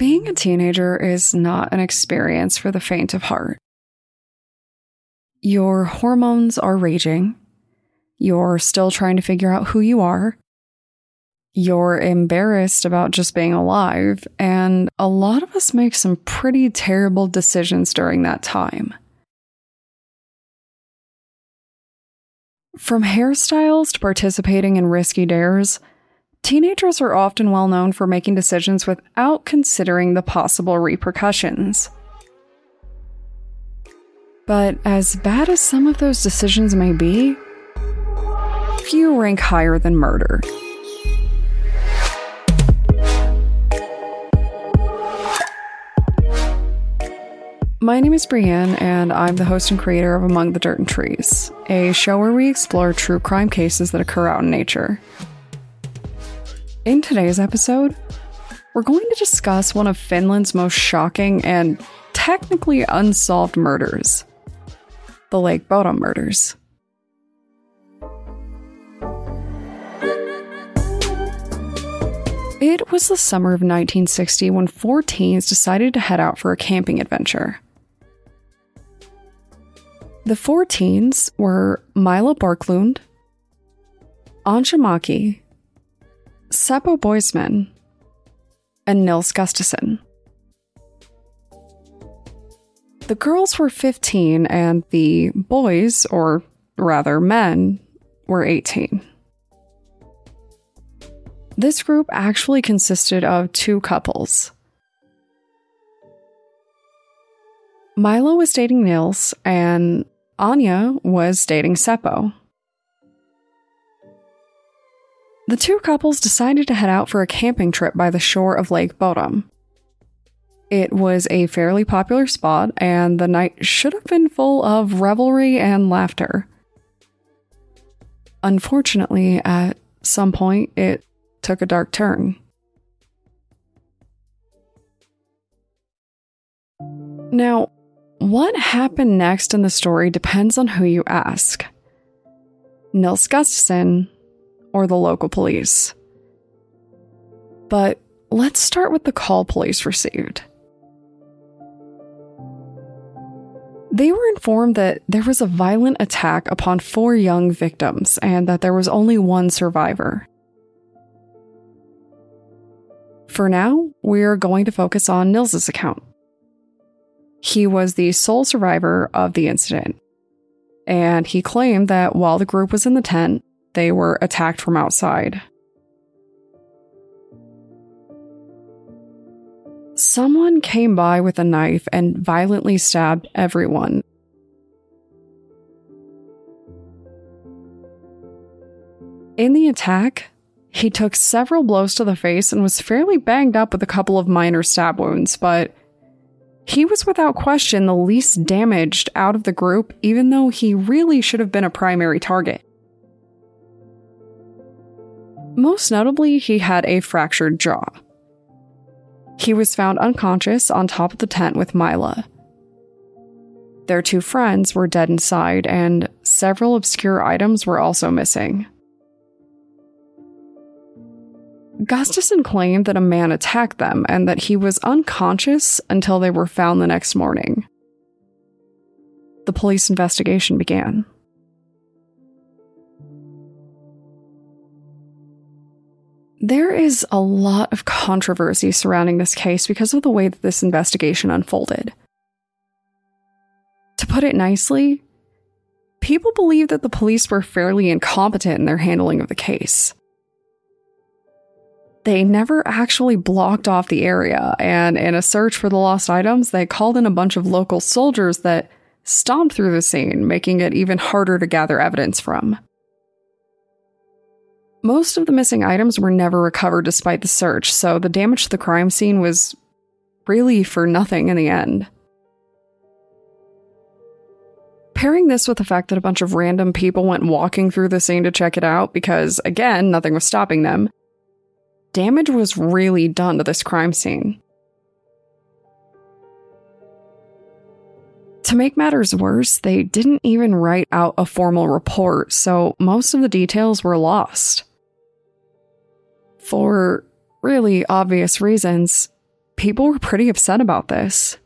Being a teenager is not an experience for the faint of heart. Your hormones are raging. You're still trying to figure out who you are. You're embarrassed about just being alive. And a lot of us make some pretty terrible decisions during that time. From hairstyles to participating in risky dares, teenagers are often well known for making decisions without considering the possible repercussions. But as bad as some of those decisions may be, few rank higher than murder. My name is Brienne, and I'm the host and creator of Among the Dirt and Trees, a show where we explore true crime cases that occur out in nature. In today's episode, we're going to discuss one of Finland's most shocking and technically unsolved murders the Lake Bodom murders. It was the summer of 1960 when four teens decided to head out for a camping adventure. The four teens were Mila Barklund, Anja Maki, Seppo Boisman, and Nils Gustafsson. The girls were 15 and the boys, or rather men, were 18. This group actually consisted of two couples. Mila was dating Nils, and Anja was dating Seppo. The two couples decided to head out for a camping trip by the shore of Lake Bodom. It was a fairly popular spot, and the night should have been full of revelry and laughter. Unfortunately, at some point, it took a dark turn. Now, what happened next in the story depends on who you ask Nils Gustafsson or the local police. But let's start with the call police received. They were informed that there was a violent attack upon four young victims and that there was only one survivor. For now, we're going to focus on Nils's account. He was the sole survivor of the incident, and he claimed that while the group was in the tent, they were attacked from outside. Someone came by with a knife and violently stabbed everyone. In the attack, he took several blows to the face and was fairly banged up with a couple of minor stab wounds, but he was without question the least damaged out of the group, even though he really should have been a primary target. Most notably, he had a fractured jaw. He was found unconscious on top of the tent with Mila. Their two friends were dead inside, and several obscure items were also missing. Gustafsson claimed that a man attacked them and that he was unconscious until they were found the next morning. The police investigation began. There is a lot of controversy surrounding this case because of the way that this investigation unfolded. To put it nicely, people believe that the police were fairly incompetent in their handling of the case they never actually blocked off the area, and in a search for the lost items, they called in a bunch of local soldiers that stomped through the scene, making it even harder to gather evidence from. Most of the missing items were never recovered despite the search, so the damage to the crime scene was really for nothing in the end. Pairing this with the fact that a bunch of random people went walking through the scene to check it out because, again, nothing was stopping them, damage was really done to this crime scene. To make matters worse, they didn't even write out a formal report, so most of the details were lost. For really obvious reasons, people were pretty upset about this.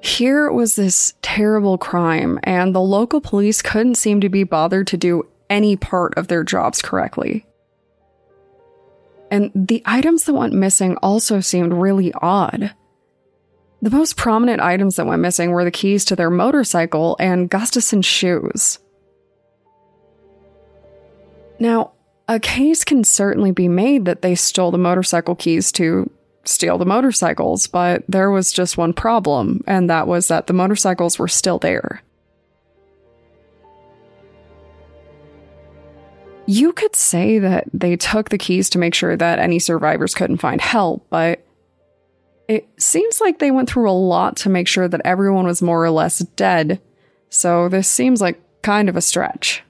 Here was this terrible crime, and the local police couldn't seem to be bothered to do any part of their jobs correctly. And the items that went missing also seemed really odd. The most prominent items that went missing were the keys to their motorcycle and Gustafsson's shoes. Now, a case can certainly be made that they stole the motorcycle keys to steal the motorcycles, but there was just one problem, and that was that the motorcycles were still there. You could say that they took the keys to make sure that any survivors couldn't find help, but it seems like they went through a lot to make sure that everyone was more or less dead, so this seems like kind of a stretch.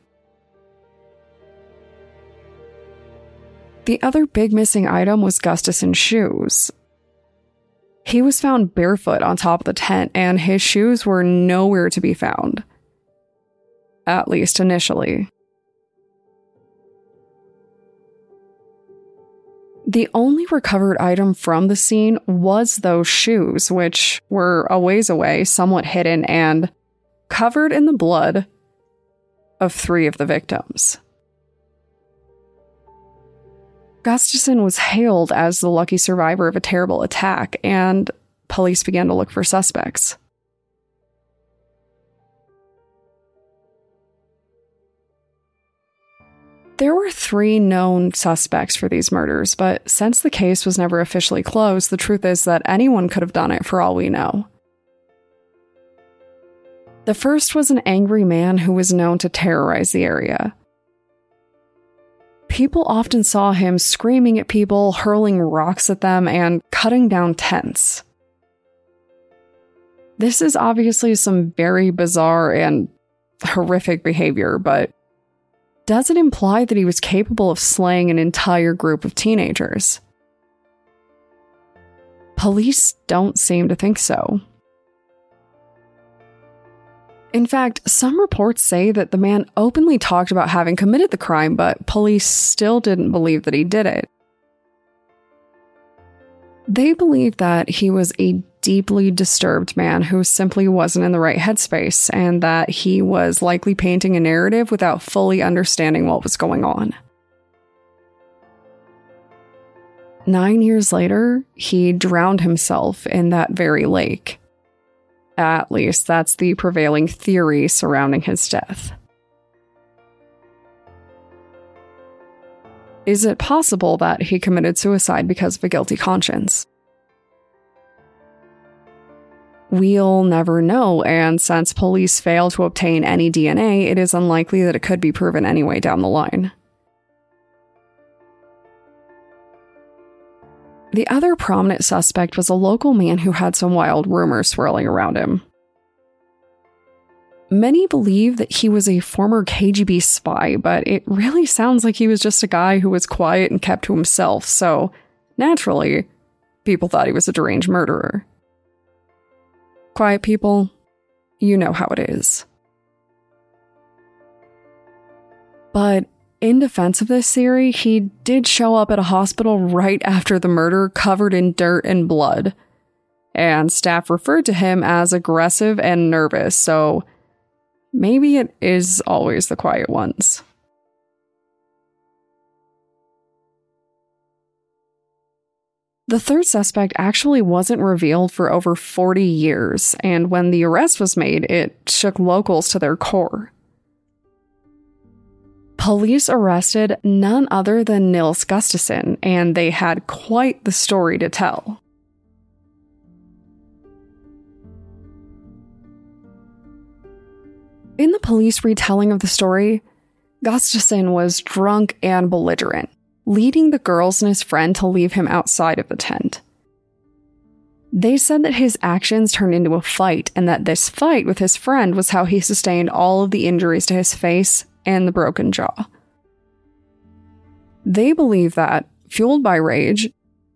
The other big missing item was Gustafsson's shoes. He was found barefoot on top of the tent, and his shoes were nowhere to be found. At least initially. The only recovered item from the scene was those shoes, which were a ways away, somewhat hidden, and covered in the blood of three of the victims. Gustafsson was hailed as the lucky survivor of a terrible attack, and police began to look for suspects. There were three known suspects for these murders, but since the case was never officially closed, the truth is that anyone could have done it for all we know. The first was an angry man who was known to terrorize the area. People often saw him screaming at people, hurling rocks at them, and cutting down tents. This is obviously some very bizarre and horrific behavior, but does it imply that he was capable of slaying an entire group of teenagers? Police don't seem to think so. In fact, some reports say that the man openly talked about having committed the crime, but police still didn't believe that he did it. They believed that he was a deeply disturbed man who simply wasn't in the right headspace and that he was likely painting a narrative without fully understanding what was going on. Nine years later, he drowned himself in that very lake. At least, that's the prevailing theory surrounding his death. Is it possible that he committed suicide because of a guilty conscience? We'll never know, and since police fail to obtain any DNA, it is unlikely that it could be proven anyway down the line. The other prominent suspect was a local man who had some wild rumors swirling around him. Many believe that he was a former KGB spy, but it really sounds like he was just a guy who was quiet and kept to himself, so naturally, people thought he was a deranged murderer. Quiet people, you know how it is. But in defense of this theory, he did show up at a hospital right after the murder, covered in dirt and blood. And staff referred to him as aggressive and nervous, so maybe it is always the quiet ones. The third suspect actually wasn't revealed for over 40 years, and when the arrest was made, it shook locals to their core. Police arrested none other than Nils Gustafsson, and they had quite the story to tell. In the police retelling of the story, Gustafsson was drunk and belligerent leading the girls and his friend to leave him outside of the tent. They said that his actions turned into a fight, and that this fight with his friend was how he sustained all of the injuries to his face and the broken jaw. They believe that, fueled by rage,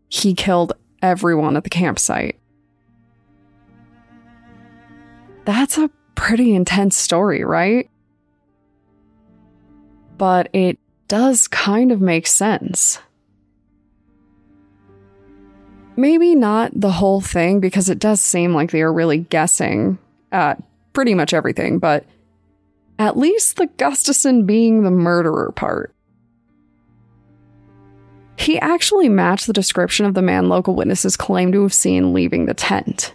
he killed everyone at the campsite. That's a pretty intense story, right? But it does kind of make sense. Maybe not the whole thing, because it does seem like they are really guessing at pretty much everything, but at least the Gustafsson being the murderer part. He actually matched the description of the man local witnesses claim to have seen leaving the tent.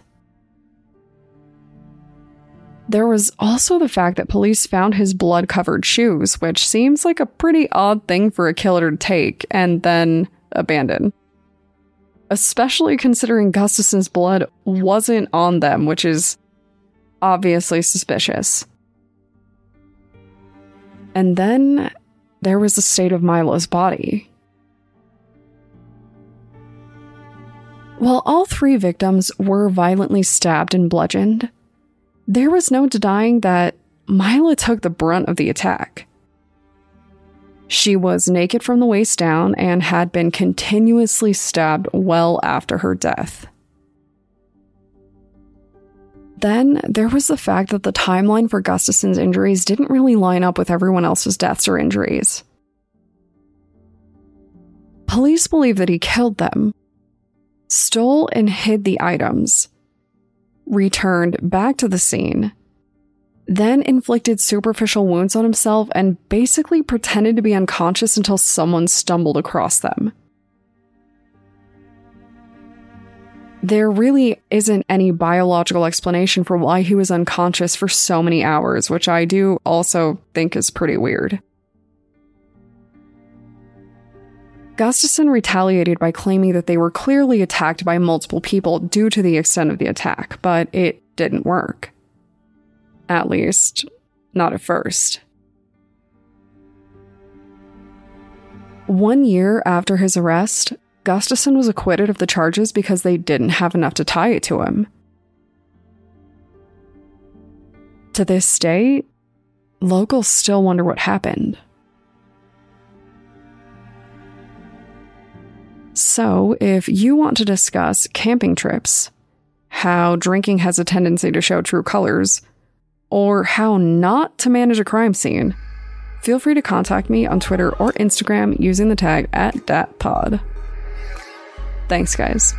There was also the fact that police found his blood covered shoes, which seems like a pretty odd thing for a killer to take and then abandon. Especially considering Gustafsson's blood wasn't on them, which is obviously suspicious. And then there was the state of Mila's body. While all three victims were violently stabbed and bludgeoned, there was no denying that Mila took the brunt of the attack. She was naked from the waist down and had been continuously stabbed well after her death. Then there was the fact that the timeline for Gustafsson's injuries didn't really line up with everyone else's deaths or injuries. Police believe that he killed them, stole and hid the items, returned back to the scene, then inflicted superficial wounds on himself and basically pretended to be unconscious until someone stumbled across them. There really isn't any biological explanation for why he was unconscious for so many hours, which I do also think is pretty weird. Gustafsson retaliated by claiming that they were clearly attacked by multiple people due to the extent of the attack, but it didn't work. At least, not at first. One year after his arrest, Gustafsson was acquitted of the charges because they didn't have enough to tie it to him. To this day, locals still wonder what happened. So, if you want to discuss camping trips, how drinking has a tendency to show true colors, or how not to manage a crime scene, feel free to contact me on Twitter or Instagram using the tag at DatPod. Thanks, guys.